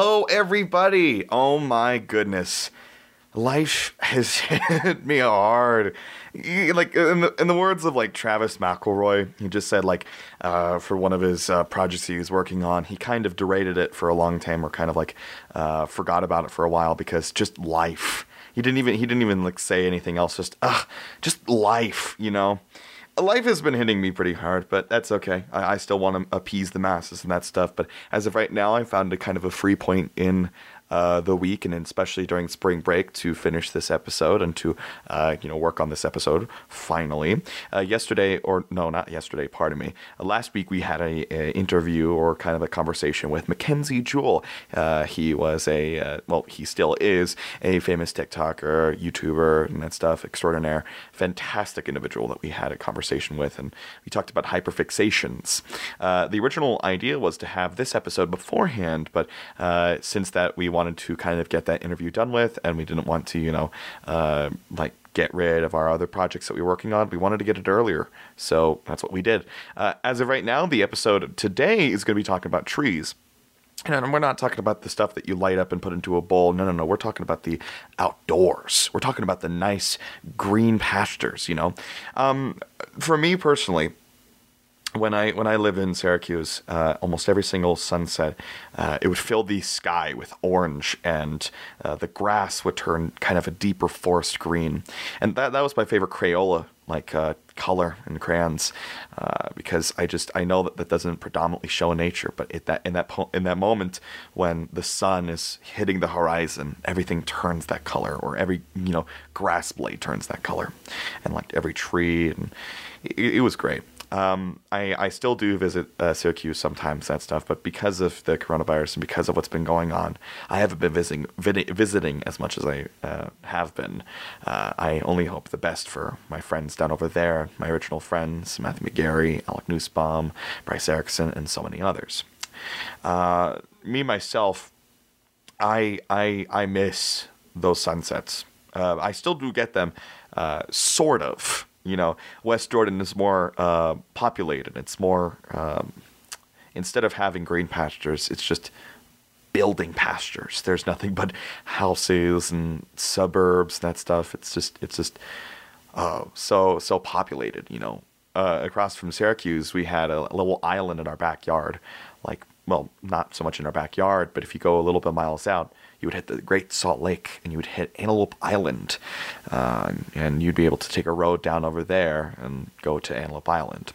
Hello, everybody. Oh my goodness. Life has hit me hard. Like in the, in the words of like Travis McElroy, he just said like uh, for one of his uh, projects he was working on, he kind of derided it for a long time, or kind of like uh, forgot about it for a while because just life. He didn't even he didn't even like say anything else. Just ugh, just life, you know life has been hitting me pretty hard, but that's okay. I, I, still want to appease the masses and that stuff. But as of right now, I found a kind of a free point in uh, the week and especially during spring break to finish this episode and to uh, you know work on this episode finally. Uh, yesterday, or no, not yesterday. Pardon me. Uh, last week we had a, a, interview or kind of a conversation with Mackenzie Jewell. Uh, he was a uh, well, he still is a famous TikToker, YouTuber, and that stuff extraordinaire. Fantastic individual that we had a conversation with, and we talked about hyperfixations. the original idea was to have this episode beforehand, but since that we wanted to kind of get that interview done with, and we didn't want to, you know, uh, like get rid of our other projects that we were working on. We wanted to get it earlier, so that's what we did. Uh, as of right now, the episode today is going to be talking about trees. And we're not talking about the stuff that you light up and put into a bowl. No, no, no. We're talking about the outdoors. We're talking about the nice green pastures, you know. Um, for me personally, when I when I live in Syracuse, uh, almost every single sunset, uh, it would fill the sky with orange, and uh, the grass would turn kind of a deeper forest green, and that that was my favorite Crayola like uh, color in crayons, uh, because I just I know that that doesn't predominantly show in nature, but it, that in that po- in that moment when the sun is hitting the horizon, everything turns that color, or every you know grass blade turns that color, and like every tree, and it, it was great. Um, I, I still do visit uh, Syracuse sometimes, that stuff, but because of the coronavirus and because of what's been going on, I haven't been visiting, visiting as much as I uh, have been. Uh, I only hope the best for my friends down over there, my original friends, Matthew McGarry, Alec Nussbaum, Bryce Erickson, and so many others. Uh, me, myself, I, I, I miss those sunsets. Uh, I still do get them, uh, sort of you know, West Jordan is more uh, populated. It's more um, instead of having green pastures, it's just building pastures. There's nothing but houses and suburbs and that stuff. It's just it's just uh, so so populated. You know, uh, across from Syracuse, we had a, a little island in our backyard. Like, well, not so much in our backyard, but if you go a little bit miles out, you would hit the Great Salt Lake and you would hit Antelope Island, uh, and you'd be able to take a road down over there and go to Antelope Island.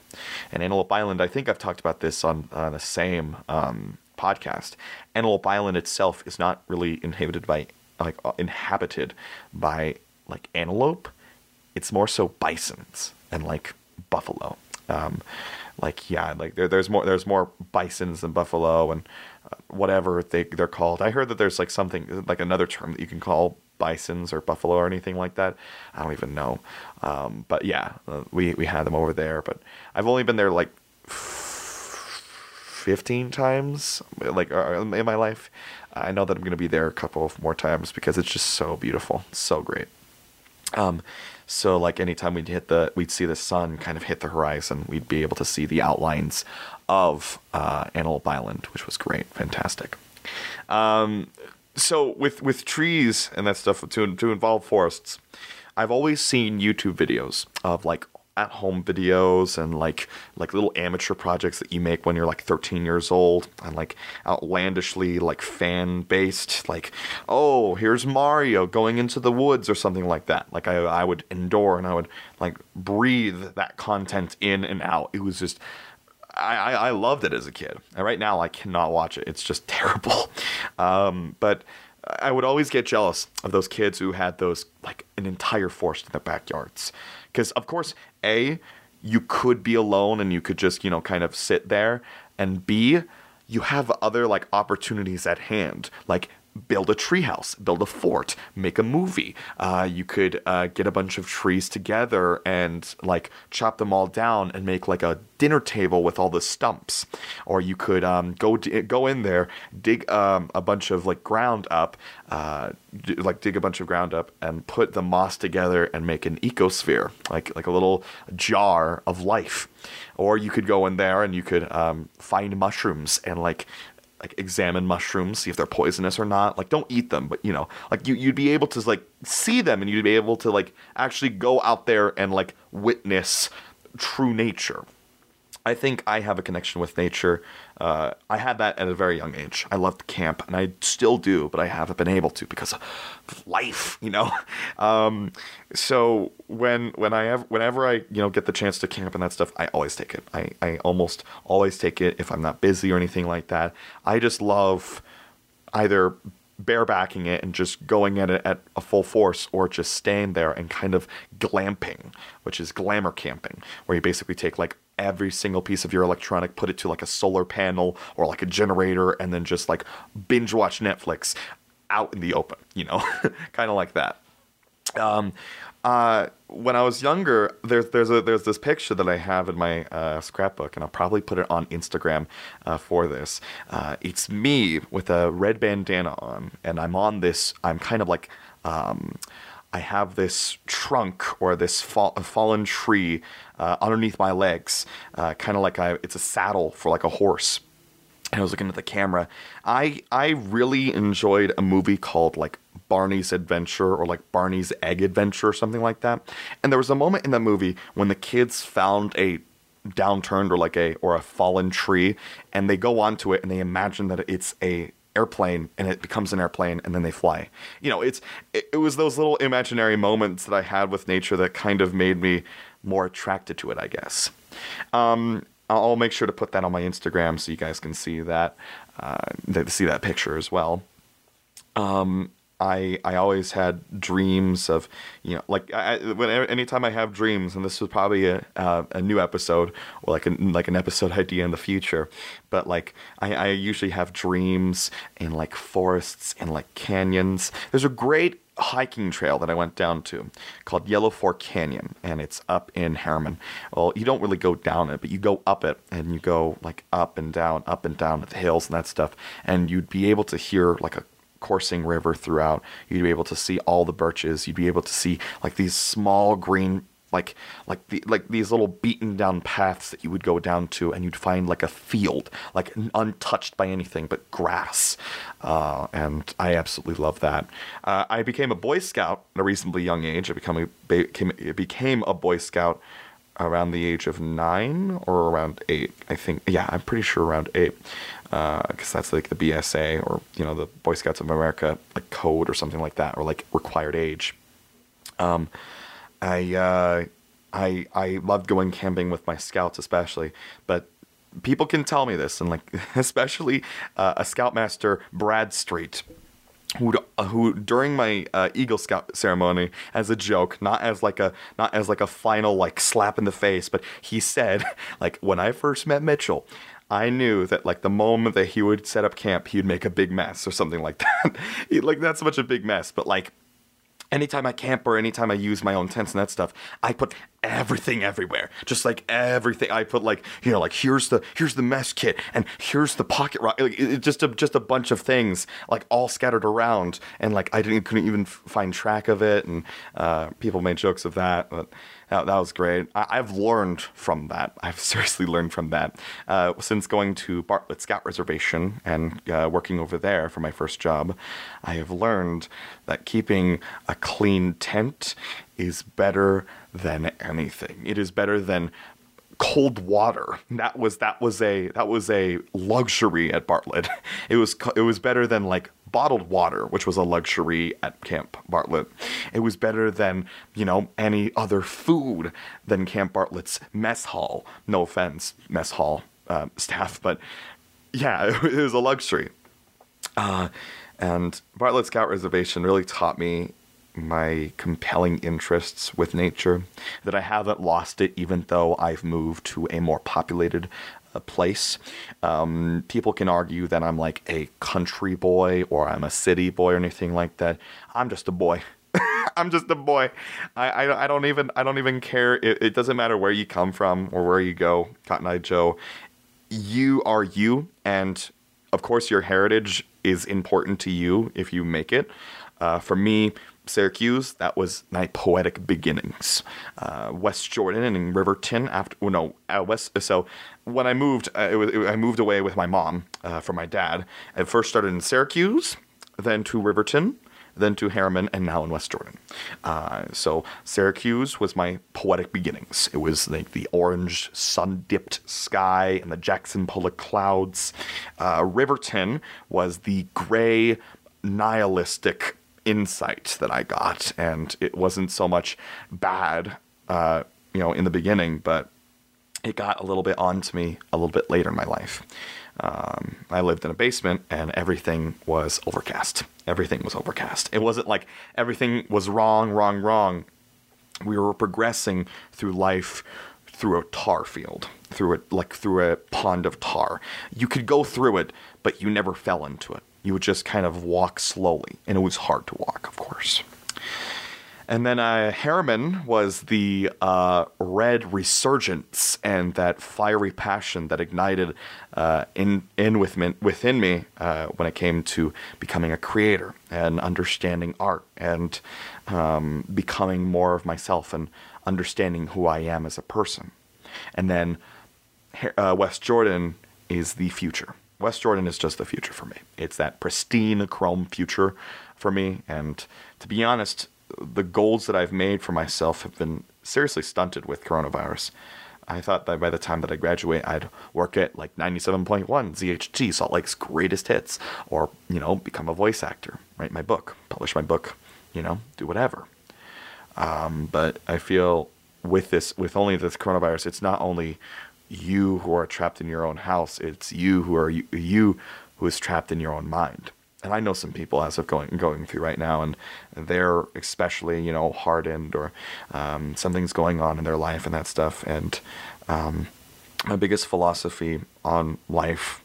And Antelope Island, I think I've talked about this on, the same um, podcast. Antelope Island itself is not really inhabited by like uh, inhabited by like antelope. It's more so bisons and like buffalo. Um, like yeah, like there, there's more there's more bisons than buffalo and whatever they they're called. I heard that there's like something like another term that you can call bisons or buffalo or anything like that. I don't even know. Um, but yeah, uh, we we had them over there. But I've only been there like fifteen times, like uh, in my life. I know that I'm gonna be there a couple more times because it's just so beautiful, so great. Um, so like anytime we'd hit the, we'd see the sun kind of hit the horizon, we'd be able to see the outlines of uh, Antelope Island, which was great, fantastic. Um, so with with trees and that stuff to to involve forests, I've always seen YouTube videos of like at home videos and like like little amateur projects that you make when you're like 13 years old and like outlandishly like fan based like oh here's Mario going into the woods or something like that like I I would endure and I would like breathe that content in and out it was just I, I, I loved it as a kid. And right now, I cannot watch it. It's just terrible. Um, but I would always get jealous of those kids who had those, like, an entire forest in their backyards. Because, of course, A, you could be alone and you could just, you know, kind of sit there. And B, you have other, like, opportunities at hand. Like, build a treehouse, build a fort, make a movie. Uh, you could uh, get a bunch of trees together and like chop them all down and make like a dinner table with all the stumps. Or you could um, go d- go in there, dig um, a bunch of like ground up, uh, d- like dig a bunch of ground up and put the moss together and make an ecosphere, like like a little jar of life. Or you could go in there and you could um, find mushrooms and like like examine mushrooms, see if they're poisonous or not. Like don't eat them, but you know, like you you'd be able to like see them and you'd be able to like actually go out there and like witness true nature. I think I have a connection with nature. Uh, I had that at a very young age. I loved camp, and I still do, but I haven't been able to because of life, you know. Um, so when when I have whenever I you know get the chance to camp and that stuff, I always take it. I I almost always take it if I'm not busy or anything like that. I just love either barebacking it and just going at it at a full force or just staying there and kind of glamping, which is glamour camping, where you basically take like every single piece of your electronic, put it to like a solar panel or like a generator, and then just like binge watch Netflix out in the open, you know, kind of like that. Um, uh, when I was younger, there's there's a there's this picture that I have in my uh, scrapbook, and I'll probably put it on Instagram uh, for this. Uh, it's me with a red bandana on, and I'm on this. I'm kind of like. Um, I have this trunk or this fall, fallen tree uh, underneath my legs, uh, kind of like I, it's a saddle for like a horse. And I was looking at the camera. I I really enjoyed a movie called like Barney's Adventure or like Barney's Egg Adventure or something like that. And there was a moment in that movie when the kids found a downturned or like a or a fallen tree and they go onto it and they imagine that it's a airplane and it becomes an airplane and then they fly. You know, it's it, it, was those little imaginary moments that I had with nature that kind of made me more attracted to it, I guess. Um, I'll make sure to put that on my Instagram so you guys can see that, uh, see that picture as well. Um, I I always had dreams of you know like I, whenever anytime I have dreams and this was probably a uh, a new episode or like a, like an episode idea in the future but like I, I usually have dreams in like forests and like canyons there's a great hiking trail that I went down to called Yellow Fork Canyon, and it's up in Herriman. Well, you don't really go down it, but you go up it, and you go like up and down, up and down the hills and that stuff, and you'd be able to hear like a coursing river throughout. You'd be able to see all the birches. You'd be able to see like these small green like like the like these little beaten down paths that you would go down to and you'd find like a field like untouched by anything but grass. Uh, and i absolutely love that. Uh, i became a boy scout at a reasonably young age. I became a, became, became a boy scout around the age of nine or around eight i think. Yeah i'm pretty sure around eight because uh, that's like the BSA or you know the Boy Scouts of America like code or something like that or like required age. Um, I uh, I I loved going camping with my scouts especially, but people can tell me this and like especially uh, a scoutmaster Brad Street. Who, who during my uh, Eagle Scout ceremony as a joke, not as like a not as like a final like slap in the face, but he said like when I first met Mitchell, I knew that like the moment that he would set up camp, he'd make a big mess or something like that. he, like so much a big mess, but like anytime I camp or anytime I use my own tents and that stuff, I put everything everywhere. Just like everything. I put like, you know, like here's the here's the mess kit and here's the pocket rock. Like it, just a just a bunch of things like all scattered around and like I didn't couldn't even find track of it and uh, people made jokes of that, but that, that was great. I, have learned from that. I've seriously learned from that. Uh, since going to Bartlett Scout Reservation and uh, working over there for my first job, I have learned that keeping a clean tent is better than anything. It is better than cold water. That was that was a that was a luxury at Bartlett. It was it was better than like bottled water, which was a luxury at Camp Bartlett. It was better than, you know, any other food than Camp Bartlett's mess hall. No offense, mess hall uh, staff, but yeah, it, was a luxury. Uh, and Bartlett Scout Reservation really taught me my compelling interests with nature, that I haven't lost it even though I've moved to a more populated a place. Um, people can argue that I'm like a country boy or I'm a city boy or anything like that. I'm just a boy. I'm just a boy. I, I, I, don't even I don't even care. It, it, doesn't matter where you come from or where you go, Cotton Eye Joe. You are you, and of course your heritage is important to you if you make it. Uh, for me, Syracuse, that was my poetic beginnings. Uh, West Jordan and Riverton after, well, no, uh, West. So when I moved, uh, it was, it, I moved away with my mom uh, from my dad. I first started in Syracuse, then to Riverton, then to Herriman, and now in West Jordan. Uh, so Syracuse was my poetic beginnings. It was like the orange sun-dipped sky and the Jackson Pollock clouds. Uh, Riverton was the gray nihilistic insight that I got, and it wasn't so much bad, uh, you know, in the beginning, but it got a little bit onto me a little bit later in my life. Um, I lived in a basement and everything was overcast. Everything was overcast. It wasn't like everything was wrong, wrong, wrong. We were progressing through life through a tar field, through it like through a pond of tar. You could go through it, but you never fell into it. You would just kind of walk slowly, and it was hard to walk, of course. And then uh, Herriman was the uh, red resurgence and that fiery passion that ignited uh, in in with me, within me uh, when it came to becoming a creator and understanding art and um, becoming more of myself and understanding who I am as a person. And then uh, West Jordan is the future. West Jordan is just the future for me. It's that pristine chrome future for me. And to be honest, the goals that I've made for myself have been seriously stunted with coronavirus. I thought that by the time that I graduate, I'd work at like 97.1 ZHT, Salt Lake's greatest hits, or, you know, become a voice actor, write my book, publish my book, you know, do whatever. Um, but I feel with this, with only this coronavirus, it's not only you who are trapped in your own house, it's you who are you, you who is trapped in your own mind and I know some people as of going going through right now, and they're especially you know hardened or um, something's going on in their life and that stuff. And um, my biggest philosophy on life,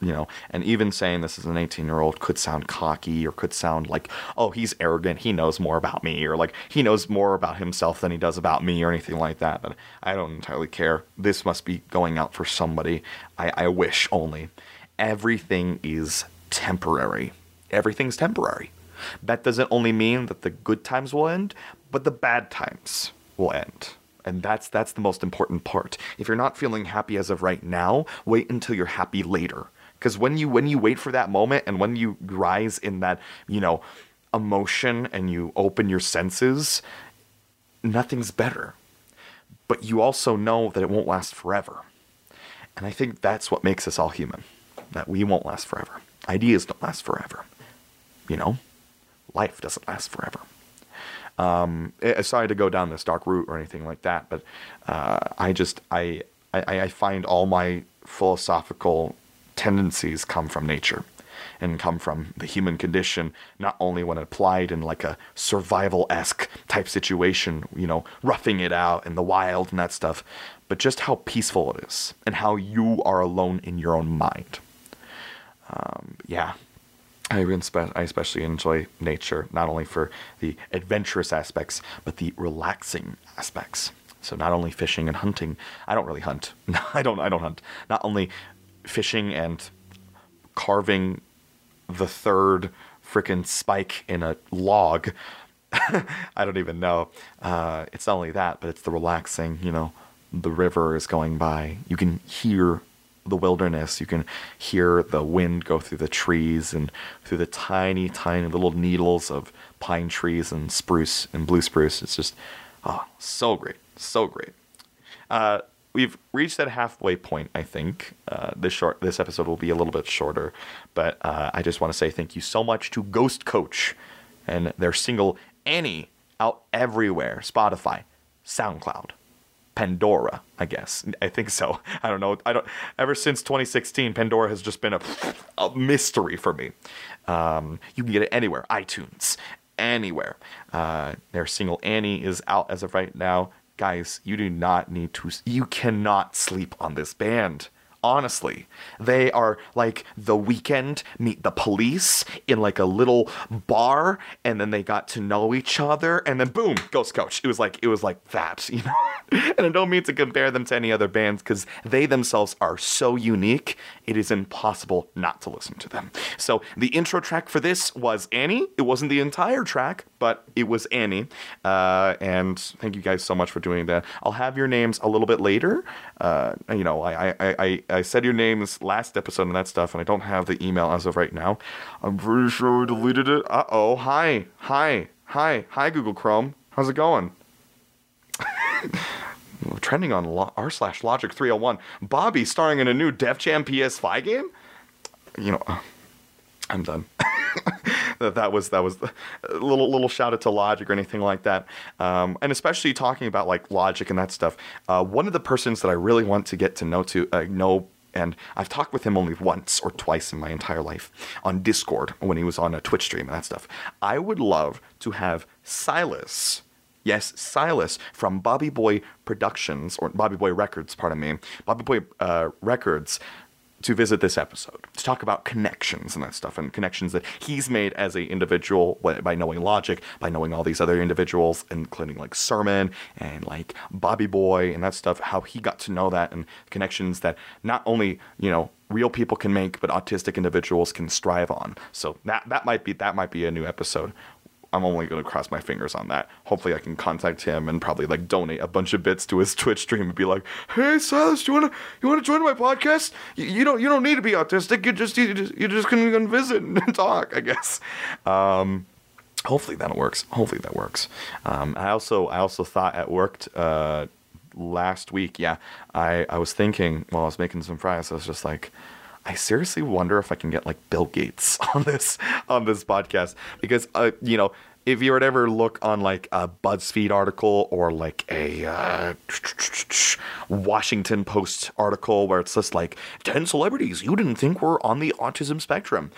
you know, and even saying this as an 18 year old could sound cocky or could sound like, oh, he's arrogant, he knows more about me, or like he knows more about himself than he does about me, or anything like that. But I don't entirely care. This must be going out for somebody. I, I wish only. Everything is temporary. Everything's temporary. That doesn't only mean that the good times will end, but the bad times will end. And that's that's the most important part. If you're not feeling happy as of right now, wait until you're happy later. Because when you when you wait for that moment and when you rise in that, you know, emotion and you open your senses, nothing's better. But you also know that it won't last forever. And I think that's what makes us all human. That we won't last forever. Ideas don't last forever. You know, life doesn't last forever. Um, sorry to go down this dark route or anything like that, but uh, I just I, I I find all my philosophical tendencies come from nature and come from the human condition, not only when applied in like a survival esque type situation, you know, roughing it out in the wild and that stuff, but just how peaceful it is and how you are alone in your own mind um, yeah, I, I especially enjoy nature, not only for the adventurous aspects, but the relaxing aspects. So not only fishing and hunting. I don't really hunt. I don't. I don't hunt. Not only fishing and carving the third freaking spike in a log. I don't even know. Uh, it's not only that, but it's the relaxing. You know, the river is going by. You can hear the wilderness. You can hear the wind go through the trees and through the tiny, tiny little needles of pine trees and spruce and blue spruce. It's just, oh, so great, so great. Uh, we've reached that halfway point. I think uh, this short, this episode will be a little bit shorter, but uh, I just want to say thank you so much to Ghost Coach and their single Annie out everywhere. Spotify, SoundCloud. Pandora, I guess. I think so. I don't know. I don't. Ever since 2016, Pandora has just been a, a mystery for me. Um, you can get it anywhere, iTunes, anywhere. Uh, their single Annie is out as of right now. Guys, you do not need to. You cannot sleep on this band. Honestly, they are like the Weeknd meet the police in like a little bar, and then they got to know each other, and then boom, Ghost Coach. It was like it was like that, you know. and I don't mean to compare them to any other bands because they themselves are so unique. It is impossible not to listen to them. So the intro track for this was Annie. It wasn't the entire track, but it was Annie. Uh, and thank you guys so much for doing that. I'll have your names a little bit later. Uh, you know, I, I, I, I said your names last episode and that stuff, and I don't have the email as of right now. I'm pretty sure we deleted it. Uh oh. Hi. Hi. Hi. Hi, Google Chrome. How's it going? Trending on lo- r slash logic 301. Bobby starring in a new Def Jam PS5 game? You know, I'm done. that was that was a little little shout out to Logic or anything like that. Um, and especially talking about like Logic and that stuff. Uh, one of the persons that I really want to get to know to uh, know. And I've talked with him only once or twice in my entire life on Discord when he was on a Twitch stream and that stuff. I would love to have Silas, Yes, Silas from Bobby Boy Productions, or Bobby Boy Records, pardon me, Bobby Boy uh, Records, to visit this episode to talk about connections and that stuff and connections that he's made as a individual by knowing logic by knowing all these other individuals including like sermon and like bobby boy and that stuff how he got to know that and connections that not only you know real people can make but autistic individuals can strive on. So that that might be that might be a new episode I'm only going to cross my fingers on that. Hopefully, I can contact him and probably like donate a bunch of bits to his Twitch stream and be like, "Hey, Silas, you want to you want to join my podcast? You, you, don't you don't need to be autistic. You just you just you just can, can visit and talk. I guess." Um, hopefully that works. Hopefully that works. Um, I also I also thought it worked. uh, last week. Yeah, I I was thinking while I was making some fries. I was just like. I seriously wonder if I can get like Bill Gates on this on this podcast because uh, you know if you would ever look on like a BuzzFeed article or like a uh, Washington Post article where it's just like 10 celebrities you didn't think were on the autism spectrum.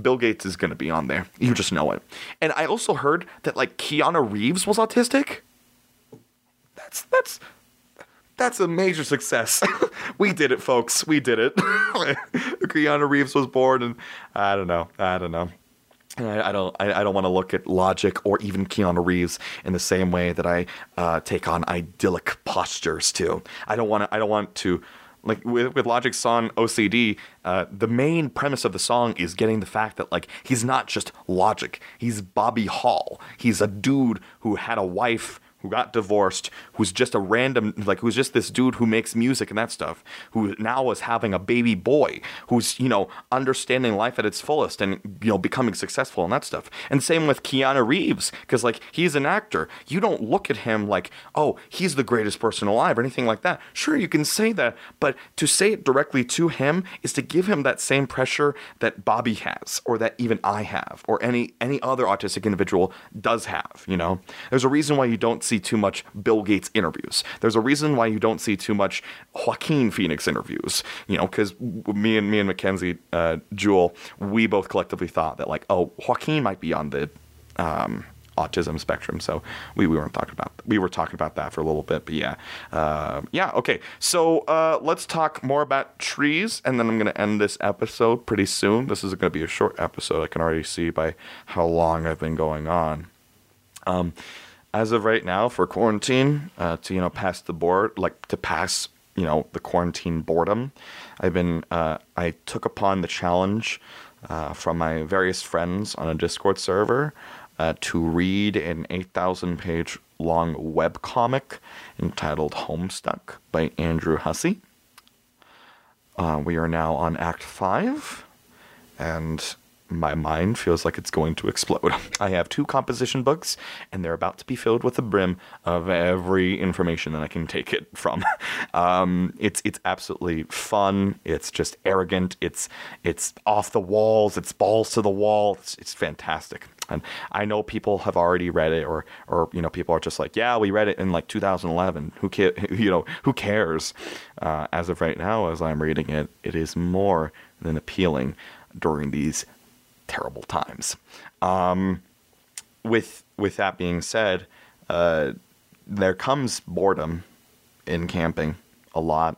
Bill Gates is going to be on there. You just know it. And I also heard that like Keanu Reeves was autistic. That's that's that's a major success. we did it, folks. We did it. Keanu Reeves was born, and I don't know. I don't know. I, I don't. I, I don't want to look at Logic or even Keanu Reeves in the same way that I uh, take on idyllic postures too. I don't want to. I don't want to. Like with, with Logic's song OCD, uh, the main premise of the song is getting the fact that like he's not just Logic, he's Bobby Hall. He's a dude who had a wife who got divorced, who's just a random, like, who's just this dude who makes music and that stuff, who now is having a baby boy, who's, you know, understanding life at its fullest and, you know, becoming successful and that stuff. And same with Keanu Reeves, because, like, he's an actor. You don't look at him like, oh, he's the greatest person alive or anything like that. Sure, you can say that, but to say it directly to him is to give him that same pressure that Bobby has, or that even I have, or any any other autistic individual does have, you know? There's a reason why you don't see too much Bill Gates interviews. There's a reason why you don't see too much Joaquin Phoenix interviews. You know, because me and me and Mackenzie uh, Jewel, we both collectively thought that like, oh, Joaquin might be on the um, autism spectrum. So we, we weren't talking about we were talking about that for a little bit, but yeah, uh, yeah. Okay, so uh, let's talk more about trees, and then I'm gonna end this episode pretty soon. This is gonna be a short episode. I can already see by how long I've been going on. Um, as of right now for quarantine uh, to you know pass the board like to pass you know the quarantine boredom i've been uh, i took upon the challenge uh, from my various friends on a discord server uh, to read an 8000 page long web comic entitled homestuck by Andrew Hussie. Uh, we are now on act 5 and my mind feels like it's going to explode. I have two composition books, and they're about to be filled with the brim of every information that I can take it from. Um, it's it's absolutely fun. It's just arrogant. It's it's off the walls. It's balls to the wall. It's, it's fantastic. And I know people have already read it, or or you know people are just like, yeah, we read it in like 2011. Who ca- you know who cares? Uh, as of right now, as I'm reading it, it is more than appealing during these terrible times. Um, with with that being said, uh, there comes boredom in camping a lot.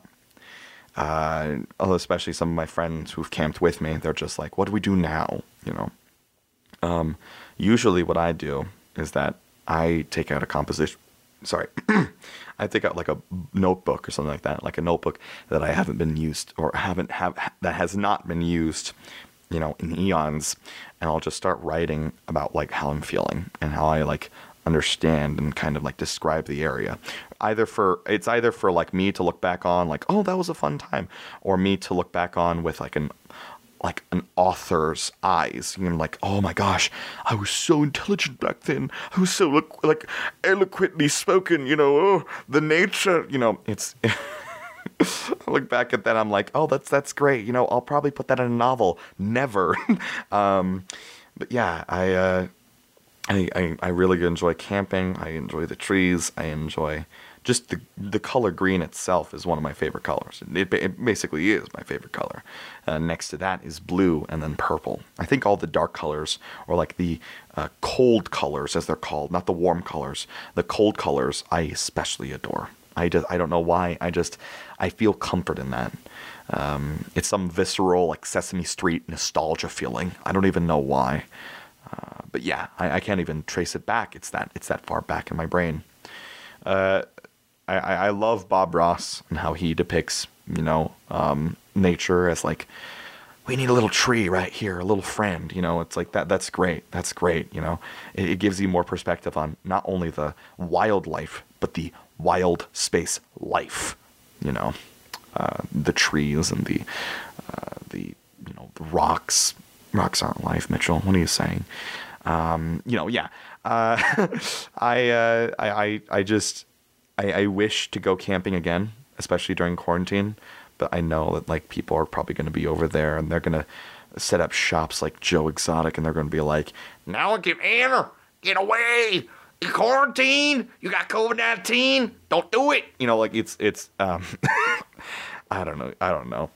uh, especially some of my friends who've camped with me, they're just like, "What do we do now?" You know. Um, usually, what I do is that I take out a composition. Sorry, I take out like a notebook or something like that, like a notebook that I haven't been used or haven't have that has not been used, you know, in eons, and I'll just start writing about like how I'm feeling and how I like understand and kind of like describe the area either for it's either for like me to look back on like oh that was a fun time or me to look back on with like an like an author's eyes. You know, like, oh my gosh, I was so intelligent back then. I was so like eloquently spoken. You know, oh, the nature. You know, it's. I look back at that, I'm like, oh, that's that's great. You know, I'll probably put that in a novel. Never. um, but yeah, I, uh, I, I I really enjoy camping. I enjoy the trees. I enjoy just the the color green itself is one of my favorite colors. It, it basically is my favorite color. Uh, next to that is blue and then purple. I think all the dark colors, or like the uh, cold colors as they're called, not the warm colors, the cold colors, I especially adore. I just I don't know why. I just I feel comfort in that. Um, it's some visceral like Sesame Street nostalgia feeling. I don't even know why. Uh, but yeah, I, I, can't even trace it back. It's that it's that far back in my brain. Uh, I, I love Bob Ross and how he depicts, you know, um, nature as like, we need a little tree right here, a little friend, you know, it's like that, that's great. That's great. You know, it, it gives you more perspective on not only the wildlife, but the wild space life, you know, uh, the trees and the, uh, the, you know, the rocks, rocks aren't life, Mitchell. What are you saying? Um, you know, yeah. Uh, I, uh, I, I, I just, I, I wish to go camping again, especially during quarantine. But I know that like people are probably going to be over there and they're going to set up shops like Joe Exotic and they're going to be like, "Now get in, get away." You quarantine. You got COVID nineteen. Don't do it. You know, like it's it's. Um, I don't know. I don't know.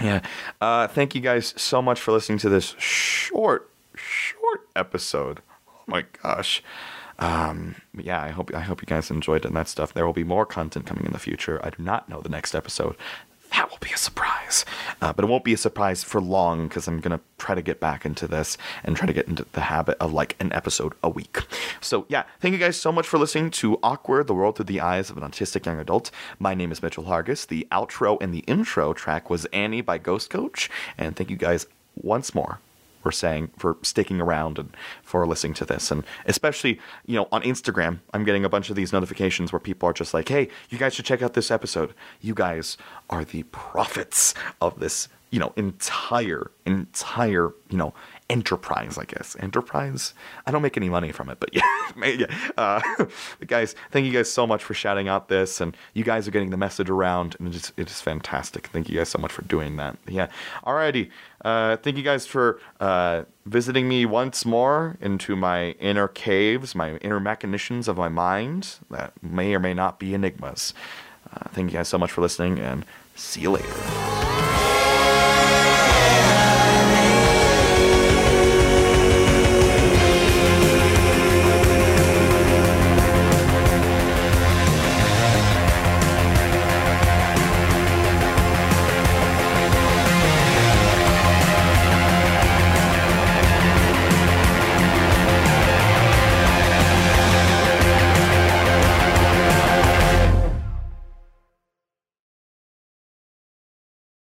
Yeah. Uh, thank you guys so much for listening to this short, short episode. Oh my gosh. Um, yeah, I hope I hope you guys enjoyed it and that stuff. There will be more content coming in the future. I do not know the next episode. That will be a uh, but it won't be a surprise for long because I'm gonna try to get back into this and try to get into the habit of like an episode a week. So yeah, thank you guys so much for listening to Awkward: The World Through the Eyes of an Autistic Young Adult. My name is Mitchell Hargis. The outro and the intro track was Annie by Ghost Coach, and thank you guys once more for saying for sticking around and for listening to this. And especially you know on instagram i'm getting a bunch of these notifications where people are just like hey you guys should check out this episode. You guys are the prophets of this you know entire entire you know enterprise, I guess. Enterprise? I don't make any money from it, but yeah. Uh, guys, thank you guys so much for shouting out this, and you guys are getting the message around, and it is, it is fantastic. Thank you guys so much for doing that. Yeah. Alrighty. Uh, thank you guys for uh, visiting me once more into my inner caves, my inner machinations of my mind that may or may not be enigmas. Uh, thank you guys so much for listening, and see you later.